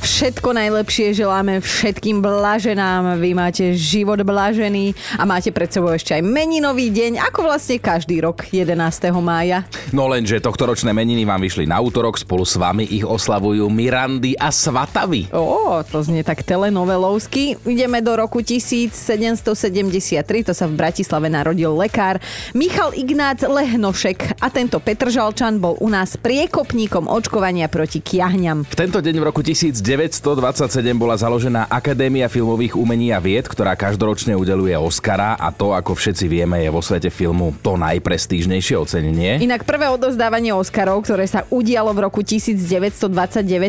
Všetko najlepšie želáme všetkým blaženám. Vy máte život blažený a máte pred sebou ešte aj meninový deň, ako vlastne každý rok 11. mája. No lenže tohtoročné meniny vám vyšli na útorok, spolu s vami ich oslavujú Mirandy a Svatavy. Ó, to znie tak telenovelovsky. Ideme do roku 1773, to sa v Bratislave narodil lekár Michal Ignác Lehnošek a tento Petržalčan bol u nás priekopníkom očkovania proti kiahňam. V tento deň v roku 1900 1927 bola založená Akadémia filmových umení a vied, ktorá každoročne udeluje Oscara a to, ako všetci vieme, je vo svete filmu to najprestížnejšie ocenenie. Inak prvé odozdávanie Oscarov, ktoré sa udialo v roku 1929,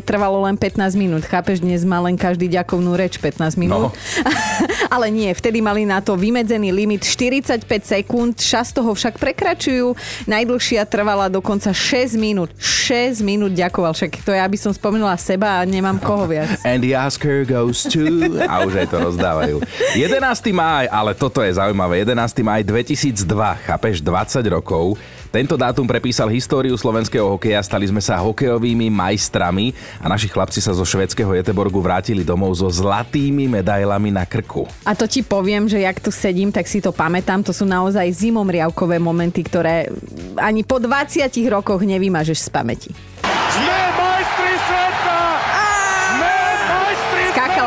trvalo len 15 minút. Chápeš, dnes má len každý ďakovnú reč 15 minút. No. Ale nie, vtedy mali na to vymedzený limit 45 sekúnd, čas toho však prekračujú. Najdlhšia trvala dokonca 6 minút. 6 minút ďakoval, však to ja by som spomenula seba a nemám koho viac. And the Oscar goes to... A už aj to rozdávajú. 11. máj, ale toto je zaujímavé. 11. máj 2002, chápeš, 20 rokov. Tento dátum prepísal históriu slovenského hokeja, stali sme sa hokejovými majstrami a naši chlapci sa zo švedského Jeteborgu vrátili domov so zlatými medailami na krku. A to ti poviem, že jak tu sedím, tak si to pamätám, to sú naozaj zimomriavkové momenty, ktoré ani po 20 rokoch nevymažeš z pamäti.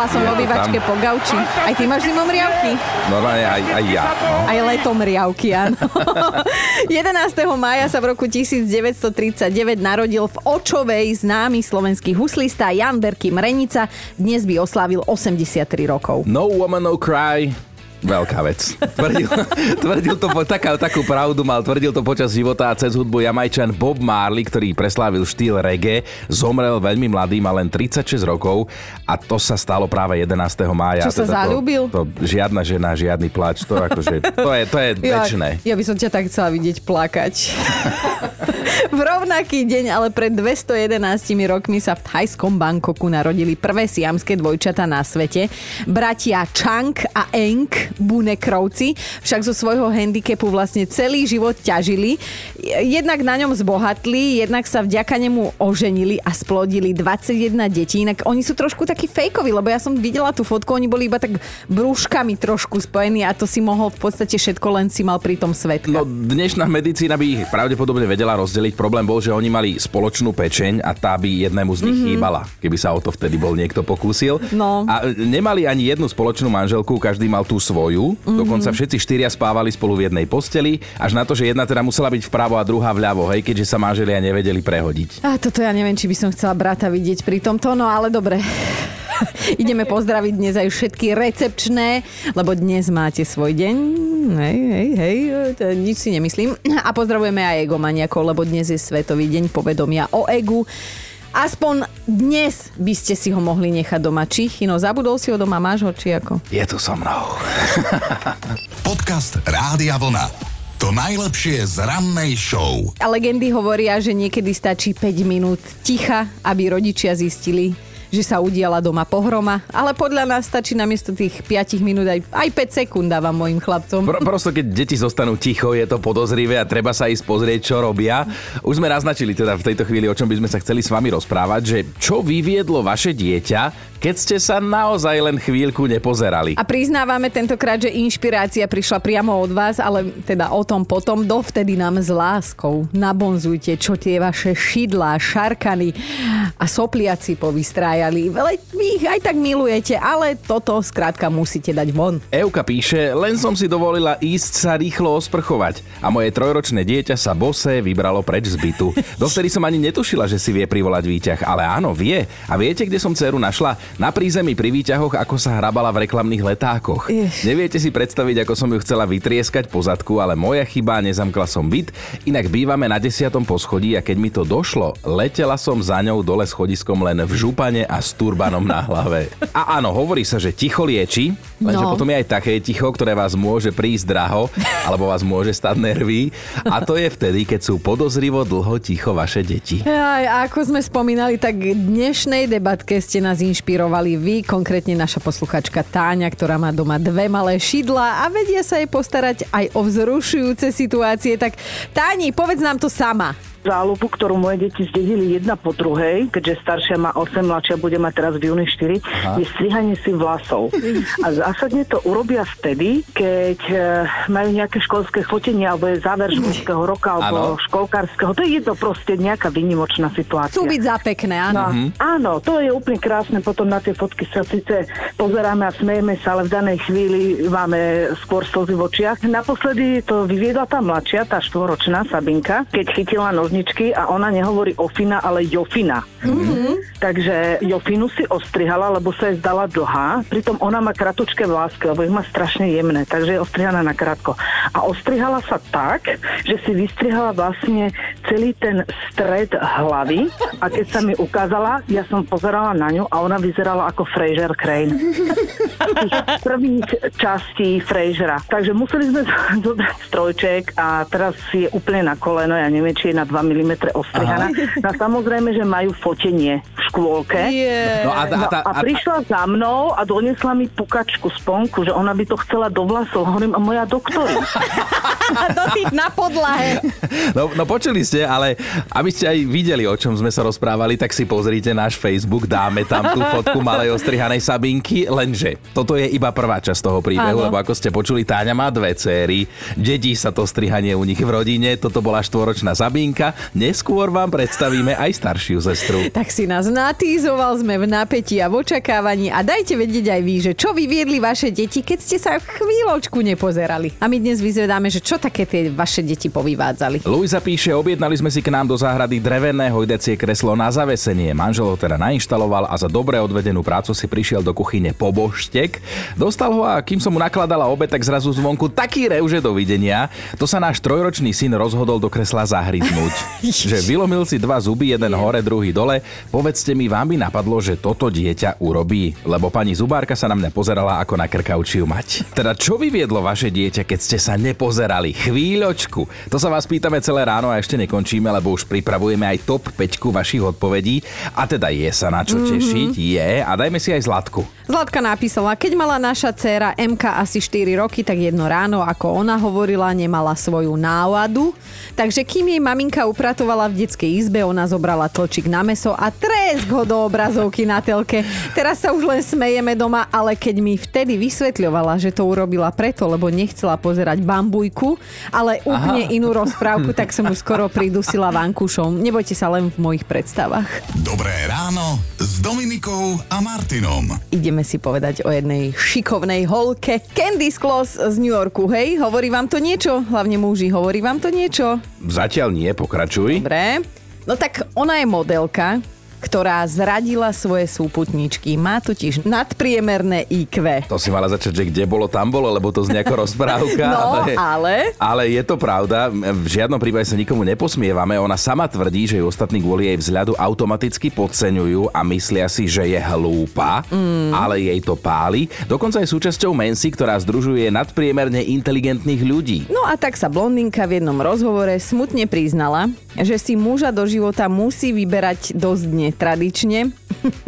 Som v obývačke po gauči. Aj ty máš zimom riavky? Normálne aj, aj ja. No. Aj letom riavky, áno. 11. maja sa v roku 1939 narodil v Očovej známy slovenský huslista Jan Berky Mrenica. Dnes by oslávil 83 rokov. No woman, no cry. Veľká vec. Tvrdil, tvrdil to, taká, takú pravdu mal, tvrdil to počas života a cez hudbu jamajčan Bob Marley, ktorý preslávil štýl reggae, zomrel veľmi mladý, mal len 36 rokov a to sa stalo práve 11. mája. Čo sa teda zalúbil? To, to, žiadna žena, žiadny plač, to, akože, to je, to je ja, väčšie. Ja by som ťa tak chcela vidieť plakať. v rovnaký deň, ale pred 211 rokmi sa v thajskom Bangkoku narodili prvé siamské dvojčata na svete. Bratia Chang a Eng Bunekrovci však zo svojho handicapu vlastne celý život ťažili. Jednak na ňom zbohatli, jednak sa vďaka nemu oženili a splodili 21 detí. Inak oni sú trošku takí fejkoví, lebo ja som videla tú fotku, oni boli iba tak brúškami trošku spojení a to si mohol v podstate všetko len si mal pri tom svetka. No dnešná medicína by ich pravdepodobne vedela rozdeliť. Problém bol, že oni mali spoločnú pečeň a tá by jednému z nich mm-hmm. chýbala, keby sa o to vtedy bol niekto pokúsil. No. A nemali ani jednu spoločnú manželku, každý mal tú svoju svoju. Mm-hmm. Dokonca všetci štyria spávali spolu v jednej posteli, až na to, že jedna teda musela byť vpravo a druhá vľavo, hej, keďže sa manželia nevedeli prehodiť. A toto ja neviem, či by som chcela brata vidieť pri tomto, no ale dobre. Ideme pozdraviť dnes aj všetky recepčné, lebo dnes máte svoj deň. Hej, hej, hej, nič si nemyslím. A pozdravujeme aj egomaniakov, lebo dnes je Svetový deň povedomia o egu. Aspoň dnes by ste si ho mohli nechať doma. Či, Chino, zabudol si ho doma, máš ho, či ako? Je tu so mnou. Podcast Rádia Vlna. To najlepšie z rannej show. A legendy hovoria, že niekedy stačí 5 minút ticha, aby rodičia zistili, že sa udiala doma pohroma, ale podľa nás stačí namiesto tých 5 minút aj, aj 5 sekúnd dávam mojim chlapcom. Pro, prosto keď deti zostanú ticho, je to podozrivé a treba sa ísť pozrieť, čo robia. Už sme naznačili teda v tejto chvíli, o čom by sme sa chceli s vami rozprávať, že čo vyviedlo vaše dieťa keď ste sa naozaj len chvíľku nepozerali. A priznávame tentokrát, že inšpirácia prišla priamo od vás, ale teda o tom potom, dovtedy nám s láskou nabonzujte, čo tie vaše šidlá, šarkany a sopliaci povystrájali. Vele, vy ich aj tak milujete, ale toto skrátka musíte dať von. Euka píše, len som si dovolila ísť sa rýchlo osprchovať a moje trojročné dieťa sa bose vybralo preč z bytu. Dovtedy som ani netušila, že si vie privolať výťah, ale áno, vie. A viete, kde som dceru našla? Na prízemí pri výťahoch, ako sa hrabala v reklamných letákoch. Jež. Neviete si predstaviť, ako som ju chcela vytrieskať po zadku, ale moja chyba, nezamkla som byt. Inak bývame na desiatom poschodí a keď mi to došlo, letela som za ňou dole schodiskom len v župane a s turbanom na hlave. A áno, hovorí sa, že ticho lieči, lenže No. potom je aj také ticho, ktoré vás môže prísť draho, alebo vás môže stať nervy. A to je vtedy, keď sú podozrivo dlho ticho vaše deti. Aj, ako sme spomínali, tak v dnešnej debatke ste nás inšpirovali vy, konkrétne naša posluchačka Táňa, ktorá má doma dve malé šidla a vedia sa jej postarať aj o vzrušujúce situácie. Tak Táni, povedz nám to sama. Záľubu, ktorú moje deti zdedili jedna po druhej, keďže staršia má 8, mladšia bude mať teraz v júni 4, Aha. je strihanie si vlasov. A zásadne to urobia vtedy, keď e, majú nejaké školské fotenie, alebo je záver školského roka, alebo Áno. školkárskeho. To je jedno proste nejaká výnimočná situácia. Chcú byť za pekné, áno. No, Áno, to je úplne krásne. Potom na tie fotky sa síce pozeráme a smejeme sa, ale v danej chvíli máme skôr slzy v očiach. Naposledy to vyviedla tá mladšia, tá štvoročná Sabinka, keď chytila nožničky a ona nehovorí Ofina, ale Jofina. Mm-hmm. Takže Jofinu si ostrihala, lebo sa jej zdala dlhá. Pritom ona má kratučké vlásky, lebo ich má strašne jemné, takže je ostrihaná na krátko. A ostrihala sa tak, že si vystrihala vlastne celý ten stred hlavy a keď sa mi ukázala, ja som pozerala na ňu a ona vyzerala ako Fraser Crane. Prvých častí Frasera. Takže museli sme zobrať strojček a teraz si je úplne na koleno, ja neviem, či je na 2 mm ostrihaná. No samozrejme, že majú fotenie v škôlke. Je. No a, a, No tá- a a, prišla za mnou a donesla mi pukačku sponku, že ona by to chcela do vlasov. Hovorím, a moja doktori. A do tých na podlahe. No, no počuli ste, ale aby ste aj videli, o čom sme sa rozprávali, tak si pozrite náš Facebook, dáme tam tú fotku malej ostrihanej Sabinky, lenže toto je iba prvá časť toho príbehu, Áno. lebo ako ste počuli, Táňa má dve céry, dedí sa to strihanie u nich v rodine, toto bola štvoročná Sabinka, neskôr vám predstavíme aj staršiu sestru. Tak si nás natízoval, sme v napätí a v očakávaní a dajte vedieť aj vy, že čo vyviedli vaše deti, keď ste sa chvíľočku nepozerali. A my dnes vyzvedáme, že čo také tie vaše deti povyvádzali. Luisa píše, objednali sme si k nám do záhrady drevené hojdecie kreslo na zavesenie. Manžel ho teda nainštaloval a za dobre odvedenú prácu si prišiel do kuchyne po boštek. Dostal ho a kým som mu nakladala obed, tak zrazu zvonku taký rev, že dovidenia. To sa náš trojročný syn rozhodol do kresla zahryznúť. že vylomil si dva zuby, jeden hore, druhý dole. Povedzte mi, vám by napadlo, že toto dieťa urobí? Lebo pani zubárka sa na mňa pozerala ako na krkavčiu mať. Teda čo vyviedlo vaše dieťa, keď ste sa nepozerali? Chvíľočku. To sa vás pýtame celé ráno a ešte nekončíme, lebo už pripravujeme aj top 5 vašich odpovedí. A teda je sa na čo tešiť, je. A dajme si aj Zlatku. Zlatka napísala, keď mala naša dcéra MK asi 4 roky, tak jedno ráno, ako ona hovorila, nemala svoju náladu. Takže kým jej maminka upratovala v detskej izbe, ona zobrala tlčik na meso a tresk ho do obrazovky na telke. Teraz sa už len smejeme doma, ale keď mi vtedy vysvetľovala, že to urobila preto, lebo nechcela pozerať bambujku, ale úplne Aha. inú rozprávku, tak som už skoro pridusila vankušom. Nebojte sa len v mojich predstavách. Dobré ráno Dominikou a Martinom. Ideme si povedať o jednej šikovnej holke. Candice Kloss z New Yorku, hej? Hovorí vám to niečo? Hlavne muži, hovorí vám to niečo? Zatiaľ nie, pokračuj. Dobre. No tak ona je modelka, ktorá zradila svoje súputničky. Má totiž nadpriemerné IQ. To si mala začať, že kde bolo, tam bolo, lebo to znie ako rozprávka. No, ale... Ale je to pravda, v žiadnom prípade sa nikomu neposmievame. Ona sama tvrdí, že ju ostatní kvôli jej vzhľadu automaticky podceňujú a myslia si, že je hlúpa, mm. ale jej to páli. Dokonca je súčasťou Mensi, ktorá združuje nadpriemerne inteligentných ľudí. No a tak sa blondinka v jednom rozhovore smutne priznala, že si muža do života musí vyberať dosť netradične.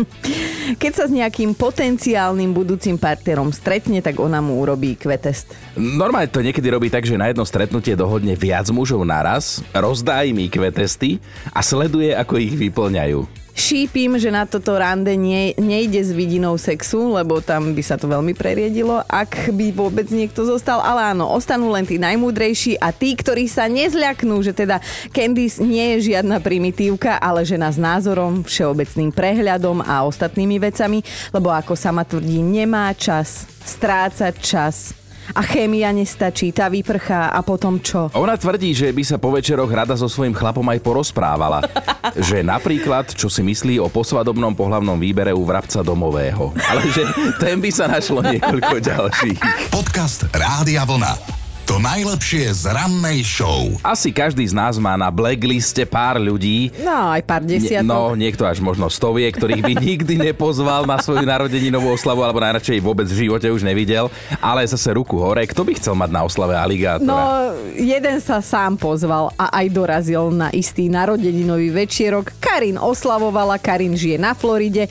Keď sa s nejakým potenciálnym budúcim partnerom stretne, tak ona mu urobí kvetest. Normálne to niekedy robí tak, že na jedno stretnutie dohodne viac mužov naraz, rozdá im IQ testy a sleduje, ako ich vyplňajú. Šípim, že na toto rande nie, nejde s vidinou sexu, lebo tam by sa to veľmi preriedilo, ak by vôbec niekto zostal. Ale áno, ostanú len tí najmúdrejší a tí, ktorí sa nezľaknú, že teda Candice nie je žiadna primitívka, ale žena s názorom, všeobecným prehľadom a ostatnými vecami, lebo ako sama tvrdí, nemá čas strácať čas a chémia nestačí, tá vyprchá a potom čo? Ona tvrdí, že by sa po večeroch rada so svojím chlapom aj porozprávala. že napríklad, čo si myslí o posvadobnom pohlavnom výbere u vrabca domového. Ale že ten by sa našlo niekoľko ďalších. Podcast Rádia Vlna. To najlepšie z rannej show. Asi každý z nás má na blackliste pár ľudí, No, aj pár Nie, desiatok. no, niekto až možno stoviek, ktorých by nikdy nepozval na svoju narodeninovú oslavu, alebo najradšej vôbec v živote už nevidel. Ale zase ruku hore, kto by chcel mať na oslave aligátora? No, jeden sa sám pozval a aj dorazil na istý narodeninový večierok. Karin oslavovala, Karin žije na Floride.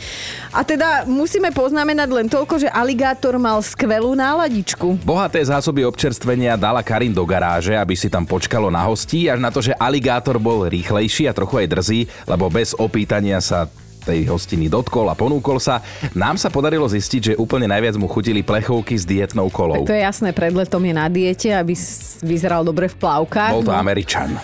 A teda musíme poznamenať len toľko, že aligátor mal skvelú náladičku. Bohaté zásoby občerstvenia dala Karin do garáže, aby si tam počkalo na hostí, až na to, že aligátor bol rýchlejší a trochu aj drzý, lebo bez opýtania sa tej hostiny dotkol a ponúkol sa. Nám sa podarilo zistiť, že úplne najviac mu chutili plechovky s dietnou kolou. To je jasné, pred letom je na diete, aby vyzeral dobre v plavkách. Bol to No. Američan.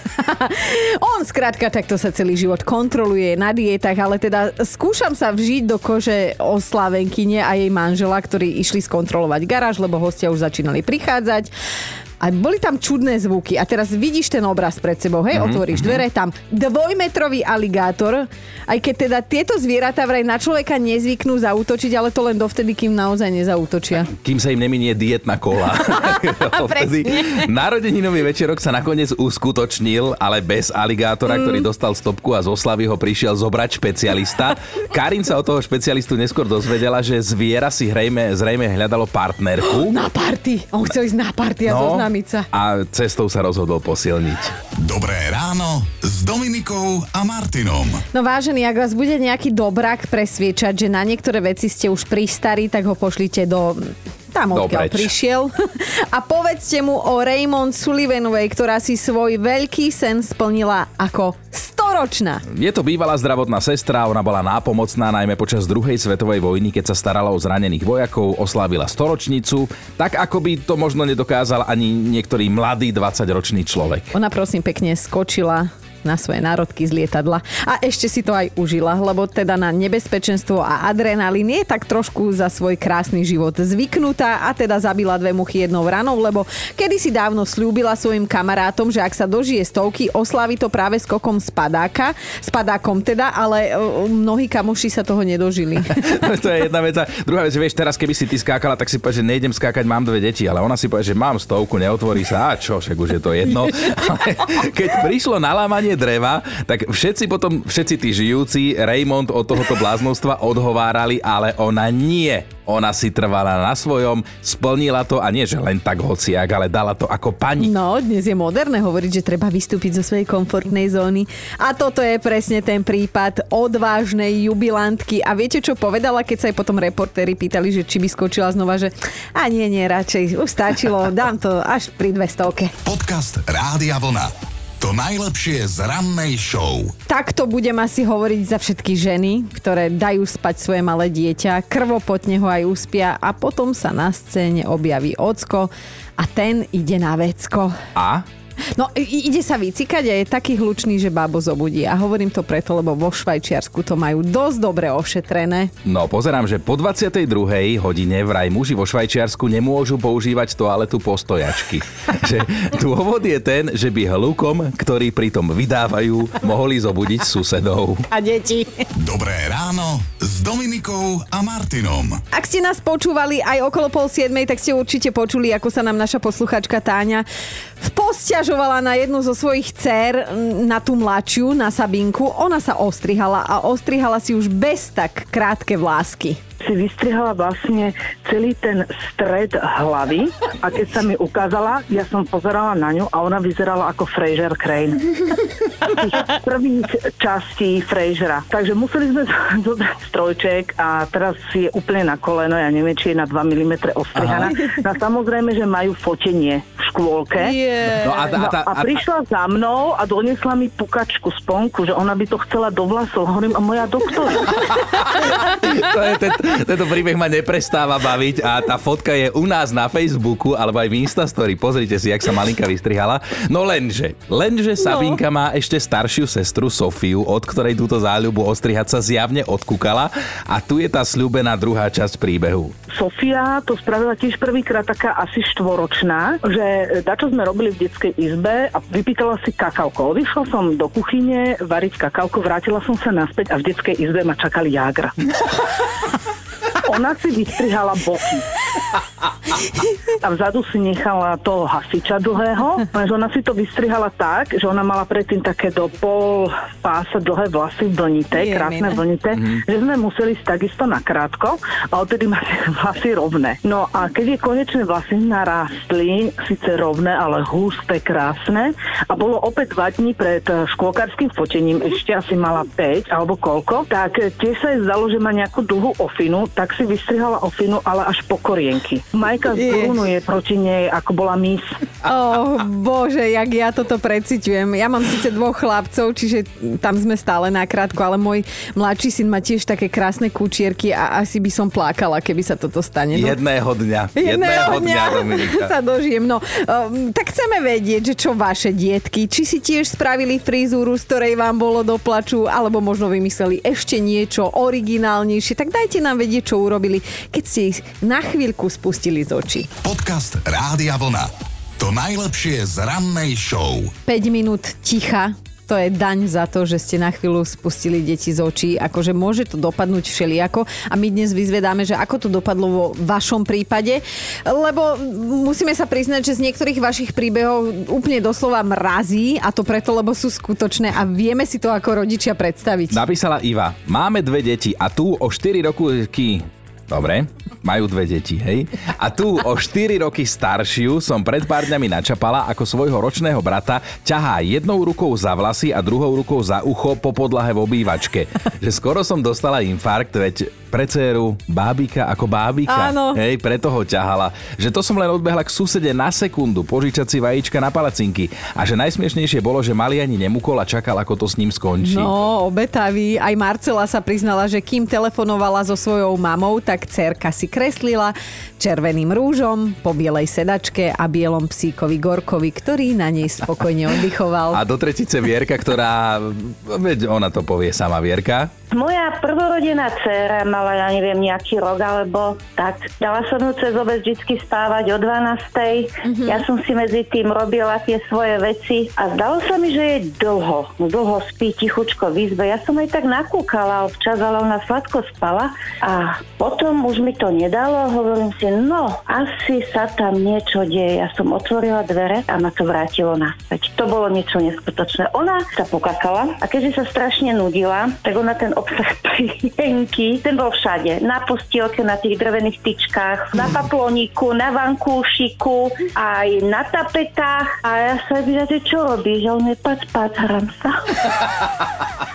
On skrátka takto sa celý život kontroluje na dietách, ale teda skúšam sa vžiť do kože oslavenkyne a jej manžela, ktorí išli skontrolovať garáž, lebo hostia už začínali prichádzať. A boli tam čudné zvuky. A teraz vidíš ten obraz pred sebou, hej, mm-hmm. otvoríš dvere, tam dvojmetrový aligátor, aj keď teda tieto zvieratá vraj na človeka nezvyknú zautočiť, ale to len dovtedy, kým naozaj nezautočia. kým sa im neminie dietna kola. Narodeninový večerok sa nakoniec uskutočnil, ale bez aligátora, mm. ktorý dostal stopku a z oslavy ho prišiel zobrať špecialista. Karin sa od toho špecialistu neskôr dozvedela, že zviera si zrejme, zrejme hľadalo partnerku. Na party. On chcel ísť na party a no. zoznámiť sa. a cestou sa rozhodol posilniť. Dobré ráno s Dominikou a Martinom. No vážený, ak vás bude nejaký dobrak presviečať, že na niektoré veci ste už pristarí, tak ho pošlite do tam, odkiaľ prišiel. A povedzte mu o Raymond Sullivanovej, ktorá si svoj veľký sen splnila ako storočná. Je to bývalá zdravotná sestra, ona bola nápomocná najmä počas druhej svetovej vojny, keď sa starala o zranených vojakov, oslávila storočnicu, tak ako by to možno nedokázal ani niektorý mladý 20-ročný človek. Ona prosím pekne skočila na svoje národky z lietadla a ešte si to aj užila, lebo teda na nebezpečenstvo a adrenalín je tak trošku za svoj krásny život zvyknutá a teda zabila dve muchy jednou ranou, lebo kedysi dávno slúbila svojim kamarátom, že ak sa dožije stovky, oslávi to práve skokom spadáka, spadákom teda, ale e, mnohí kamoši sa toho nedožili. to je jedna vec. A druhá vec, vieš, teraz keby si ty skákala, tak si povieš, že nejdem skákať, mám dve deti, ale ona si povie, že mám stovku, neotvorí sa, a čo, však už je to jedno. Ale keď prišlo na lámanie dreva, tak všetci potom, všetci tí žijúci, Raymond od tohoto bláznostva odhovárali, ale ona nie. Ona si trvala na svojom, splnila to a nie, že len tak hociak, ale dala to ako pani. No, dnes je moderné hovoriť, že treba vystúpiť zo svojej komfortnej zóny. A toto je presne ten prípad odvážnej jubilantky. A viete, čo povedala, keď sa jej potom reportéri pýtali, že či by skočila znova, že a nie, nie, radšej, už stačilo, dám to až pri 200. Podcast Rádia Vlna. To najlepšie z rannej show. Takto budem asi hovoriť za všetky ženy, ktoré dajú spať svoje malé dieťa, krvopotne ho aj uspia a potom sa na scéne objaví ocko a ten ide na vecko. A? No, ide sa vycikať a je taký hlučný, že bábo zobudí. A hovorím to preto, lebo vo Švajčiarsku to majú dosť dobre ošetrené. No, pozerám, že po 22. hodine vraj muži vo Švajčiarsku nemôžu používať toaletu postojačky. že dôvod je ten, že by hlukom, ktorý pritom vydávajú, mohli zobudiť susedov. A deti. Dobré ráno s Dominikou a Martinom. Ak ste nás počúvali aj okolo pol siedmej, tak ste určite počuli, ako sa nám naša posluchačka Táňa posťažovala na jednu zo svojich dcer, na tú mladšiu, na Sabinku. Ona sa ostrihala a ostrihala si už bez tak krátke vlásky. Si vystrihala vlastne celý ten stred hlavy a keď sa mi ukázala, ja som pozerala na ňu a ona vyzerala ako Fraser Crane. Tých prvých častí Frasera. Takže museli sme zobrať strojček a teraz si je úplne na koleno, ja neviem, či je na 2 mm ostrihaná. No samozrejme, že majú fotenie v škôlke. Je. No a, a, No tá- a prišla za mnou a doniesla mi pukačku sponku, že ona by to chcela do vlasov. Hovorím, a moja doktorka. to je, ten, tento príbeh ma neprestáva baviť a tá fotka je u nás na Facebooku alebo aj v Instastory. Pozrite si, jak sa malinka vystrihala. No lenže, lenže Sabinka má ešte staršiu sestru Sofiu, od ktorej túto záľubu ostrihať sa zjavne odkúkala a tu je tá sľúbená druhá časť príbehu. Sofia to spravila tiež prvýkrát taká asi štvoročná, že dačo sme robili v detskej izbe a vypýtala si kakauko. Odišla som do kuchyne variť kakauko, vrátila som sa naspäť a v detskej izbe ma čakali jágra. Ona si vystrihala boky. A vzadu si nechala toho hasiča dlhého, lenže ona si to vystrihala tak, že ona mala predtým také do pol pása dlhé vlasy vlnité, Je, krásne milé. vlnité, že sme museli ísť takisto na krátko a odtedy má vlasy rovné. No a keď je konečne vlasy narástli, síce rovné, ale husté, krásne a bolo opäť dva dní pred eh, škôlkarským fotením, ešte asi mala 5 alebo koľko, tak tiež sa jej zdalo, že má nejakú dlhú ofinu, tak si vystrihala ofinu, ale až po korienky. Majka z. Brunu je proti nej, ako bola mis. Oh, bože, jak ja toto preciťujem. Ja mám síce dvoch chlapcov, čiže tam sme stále nakrátko, ale môj mladší syn má tiež také krásne kučierky a asi by som plakala, keby sa toto stane. No, Jedného dňa. Jedného dňa, Dominika. sa dožijem. No, um, tak chceme vedieť, že čo vaše dietky, či si tiež spravili frizúru, z ktorej vám bolo do plaču, alebo možno vymysleli ešte niečo originálnejšie, tak dajte nám vedieť, čo urobili, keď ste ich na chvíľku spustili z očí. Podcast Rádia Vlna. To najlepšie z rannej show. 5 minút ticha, to je daň za to, že ste na chvíľu spustili deti z očí. Akože môže to dopadnúť všelijako a my dnes vyzvedáme, že ako to dopadlo vo vašom prípade, lebo musíme sa priznať, že z niektorých vašich príbehov úplne doslova mrazí a to preto, lebo sú skutočné a vieme si to ako rodičia predstaviť. Napísala Iva, máme dve deti a tu o 4 roky... Dobre, majú dve deti, hej? A tu o 4 roky staršiu som pred pár dňami načapala, ako svojho ročného brata ťahá jednou rukou za vlasy a druhou rukou za ucho po podlahe v obývačke. Že skoro som dostala infarkt, veď pre dceru bábika ako bábika. Áno. Hej, preto ho ťahala. Že to som len odbehla k susede na sekundu, požičať si vajíčka na palacinky. A že najsmiešnejšie bolo, že malý ani nemukol a čakal, ako to s ním skončí. No, obetavý. Aj Marcela sa priznala, že kým telefonovala so svojou mamou, tak cerka si kreslila červeným rúžom po bielej sedačke a bielom psíkovi Gorkovi, ktorý na nej spokojne oddychoval. A do tretice Vierka, ktorá... Veď ona to povie sama, Vierka. Moja prvorodená dcéra mala, ja neviem, nejaký rok alebo tak. Dala som ju cez obec vždy spávať o 12. Ja som si medzi tým robila tie svoje veci a zdalo sa mi, že je dlho. No dlho spí tichučko v izbe. Ja som aj tak nakúkala občas, ale ona sladko spala a potom už mi to nedalo. Hovorím si, no, asi sa tam niečo deje. Ja som otvorila dvere a ma to vrátilo naspäť. To bolo niečo neskutočné. Ona sa pokakala a keďže sa strašne nudila, tak ona ten obsah plienky, ten bol všade. Na postielke, na tých drevených tyčkách, na paploniku, na vankúšiku, aj na tapetách. A ja sa že čo robíš? A on je pac, pac, hram sa.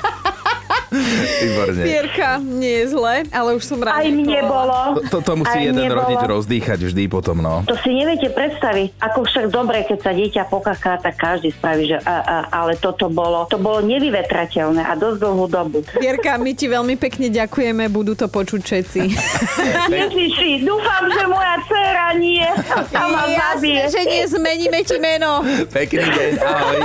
Výborne. Pierka, nie je zle, ale už som rád. Aj mne bolo. To, to musí Aj jeden mne rodič bolo. rozdýchať vždy potom, no. To si neviete predstaviť. Ako však dobre, keď sa dieťa pokaká, tak každý spraví, že a, a, ale toto bolo, to bolo nevyvetrateľné a dosť dlhú dobu. Pierka, my ti veľmi pekne ďakujeme, budú to počuť všetci. Ježiši, dúfam, že moja dcera nie. Jasne, že nie, zmeníme ti meno. Pekný deň, ahoj.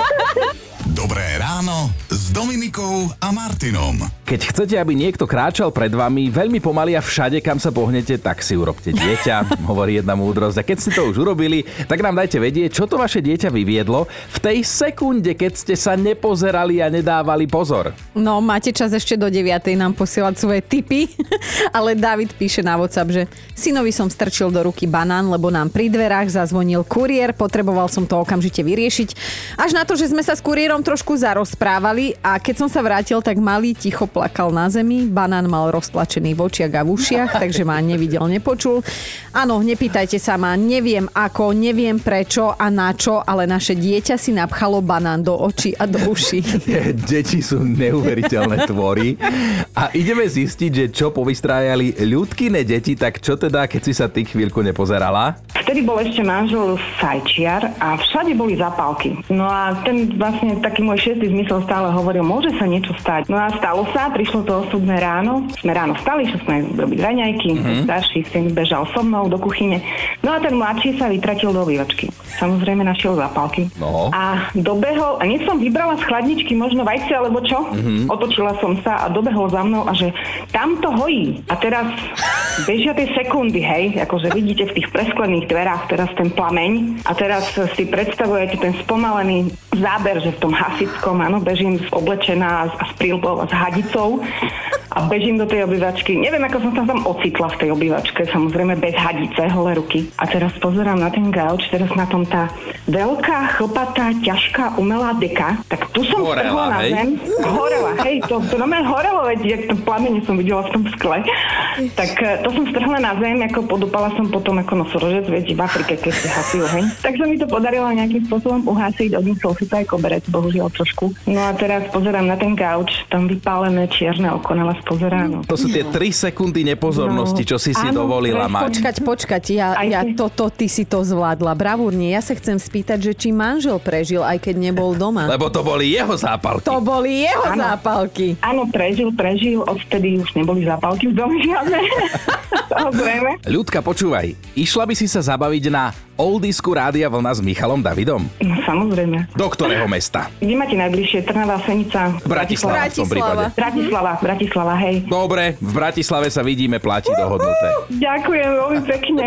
Dobré ráno Dominikou a Martinom. Keď chcete, aby niekto kráčal pred vami veľmi pomaly a všade, kam sa pohnete, tak si urobte dieťa, hovorí jedna múdrosť. A keď ste to už urobili, tak nám dajte vedieť, čo to vaše dieťa vyviedlo v tej sekunde, keď ste sa nepozerali a nedávali pozor. No, máte čas ešte do 9. nám posielať svoje tipy, ale David píše na WhatsApp, že synovi som strčil do ruky banán, lebo nám pri dverách zazvonil kuriér, potreboval som to okamžite vyriešiť. Až na to, že sme sa s kuriérom trošku zarozprávali a keď som sa vrátil, tak malý ticho plakal na zemi, banán mal roztlačený v očiach a v ušiach, takže ma nevidel, nepočul. Áno, nepýtajte sa ma, neviem ako, neviem prečo a na čo, ale naše dieťa si napchalo banán do očí a do uší. Deti sú neuveriteľné tvory. A ideme zistiť, že čo povystrájali ľudkine deti, tak čo teda, keď si sa ty chvíľku nepozerala? Vtedy bol ešte manžel fajčiar a všade boli zapálky. No a ten vlastne taký môj šiestý zmysel stále hovoril, môže sa niečo stať. No a stalo sa, prišlo to osudné ráno, sme ráno vstali, išli sme robiť raňajky, mm-hmm. starší syn bežal so mnou do kuchyne. No a ten mladší sa vytratil do obývačky. Samozrejme našiel zapálky. No. A dobehol, a nie som vybrala z chladničky možno vajce alebo čo, mm-hmm. otočila som sa a dobehol za mnou a že tam to hojí. A teraz bežia tie sekundy, hej, akože vidíte v tých presklených dverách teraz ten plameň a teraz si predstavujete ten spomalený záber, že v tom hasickom, áno, bežím oblečená a s prílbou a s hadicou a bežím do tej obývačky. Neviem, ako som sa tam ocitla v tej obývačke, samozrejme bez hadice, holé ruky. A teraz pozerám na ten gauč, teraz na tom tá veľká, chlpatá, ťažká, umelá deka. Tak tu som Horela, na hej? zem. Horela, hej, to, to normálne horelo, veď, jak to plamene som videla v tom skle. Tak eh, to som strhla na zem, ako podúpala som potom ako nosorožec, veď v Afrike, keď si hasí oheň. Tak sa mi to podarilo nejakým spôsobom uhasiť, odniesol si to aj koberec, bohužiaľ trošku. No a teraz pozerám na ten gauč, tam vypálené čierne oko na vás pozerá. No. To sú tie 3 sekundy nepozornosti, čo si si Áno, dovolila presne. mať. Počkať, počkať, ja, Aj ja ty. toto, ty si to zvládla bravúrne. Ja sa chcem spýtať, že či manžel prežil, aj keď nebol doma. Lebo to boli jeho zápalky. To boli jeho Áno. zápalky. Áno, prežil, prežil, odvtedy už neboli zápalky v dome žiadne. Ľudka, počúvaj, išla by si sa zabaviť na oldisku Rádia Vlna s Michalom Davidom? No samozrejme. Do ktorého mesta? Kde máte najbližšie? Trnava, Senica, Bratislava v tom prípade. Bratislava, Bratislava, hej. Dobre, v Bratislave sa vidíme, platí dohodnuté. Ďakujem veľmi pekne.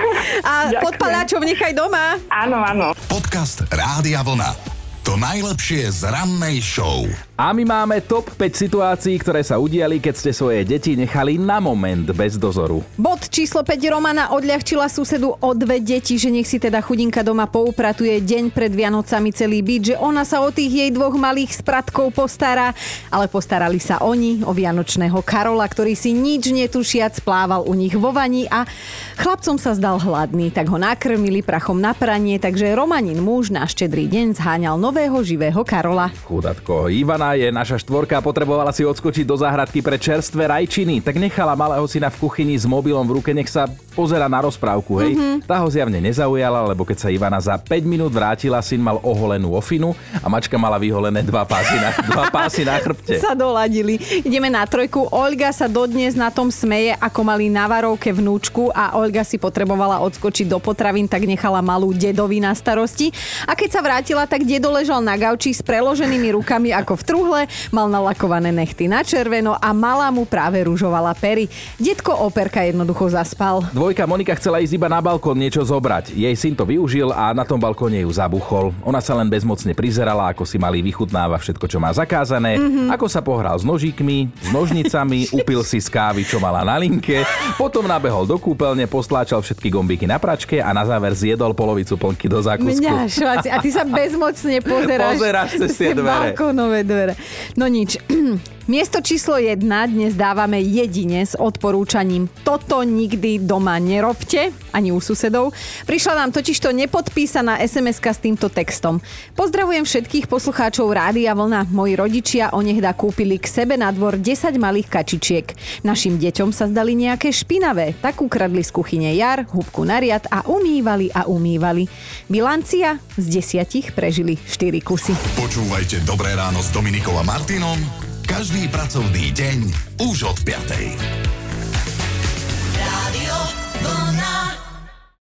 A podpaláčov nechaj doma. áno, áno. Podcast Rádia Vlna. To najlepšie z rannej show. A my máme top 5 situácií, ktoré sa udiali, keď ste svoje deti nechali na moment bez dozoru. Bod číslo 5 Romana odľahčila susedu o dve deti, že nech si teda chudinka doma poupratuje deň pred Vianocami celý byt, že ona sa o tých jej dvoch malých spratkov postará, ale postarali sa oni o Vianočného Karola, ktorý si nič netušiac plával u nich vo vani a chlapcom sa zdal hladný, tak ho nakrmili prachom na pranie, takže Romanin muž na štedrý deň zháňal nového živého Karola. Chudatko, Ivana je naša štvorka potrebovala si odskočiť do záhradky pre čerstvé rajčiny, tak nechala malého syna v kuchyni s mobilom v ruke, nech sa pozera na rozprávku, hej. Mm-hmm. Tá ho zjavne nezaujala, lebo keď sa Ivana za 5 minút vrátila, syn mal oholenú ofinu a mačka mala vyholené dva pásy na, dva pásy na chrbte. sa doladili. Ideme na trojku. Olga sa dodnes na tom smeje, ako mali na varovke vnúčku a Olga si potrebovala odskočiť do potravín, tak nechala malú dedovi na starosti. A keď sa vrátila, tak dedo ležal na gauči s preloženými rukami ako v truhle, mal nalakované nechty na červeno a malá mu práve rúžovala pery. Detko operka jednoducho zaspal. Dvojka Monika chcela ísť iba na balkón niečo zobrať. Jej syn to využil a na tom balkóne ju zabuchol. Ona sa len bezmocne prizerala, ako si malý vychutnáva všetko, čo má zakázané, mm-hmm. ako sa pohral s nožíkmi, s nožnicami, upil si z kávy, čo mala na linke, potom nabehol do kúpeľne, postláčal všetky gombíky na pračke a na záver zjedol polovicu plnky do zákusku. Mňa šváci. A ty sa bezmocne pozeráš. Pozeráš cez tie dvere. balkónové dvere. No nič. Miesto číslo 1 dnes dávame jedine s odporúčaním toto nikdy doma nerobte, ani u susedov. Prišla nám totižto nepodpísaná sms s týmto textom. Pozdravujem všetkých poslucháčov Rádia Vlna. Moji rodičia onehda kúpili k sebe na dvor 10 malých kačičiek. Našim deťom sa zdali nejaké špinavé, tak ukradli z kuchyne jar, húbku na riad a umývali a umývali. Bilancia z desiatich prežili 4 kusy. Počúvajte Dobré ráno s Dominikou a Martinom každý pracovný deň už od 5.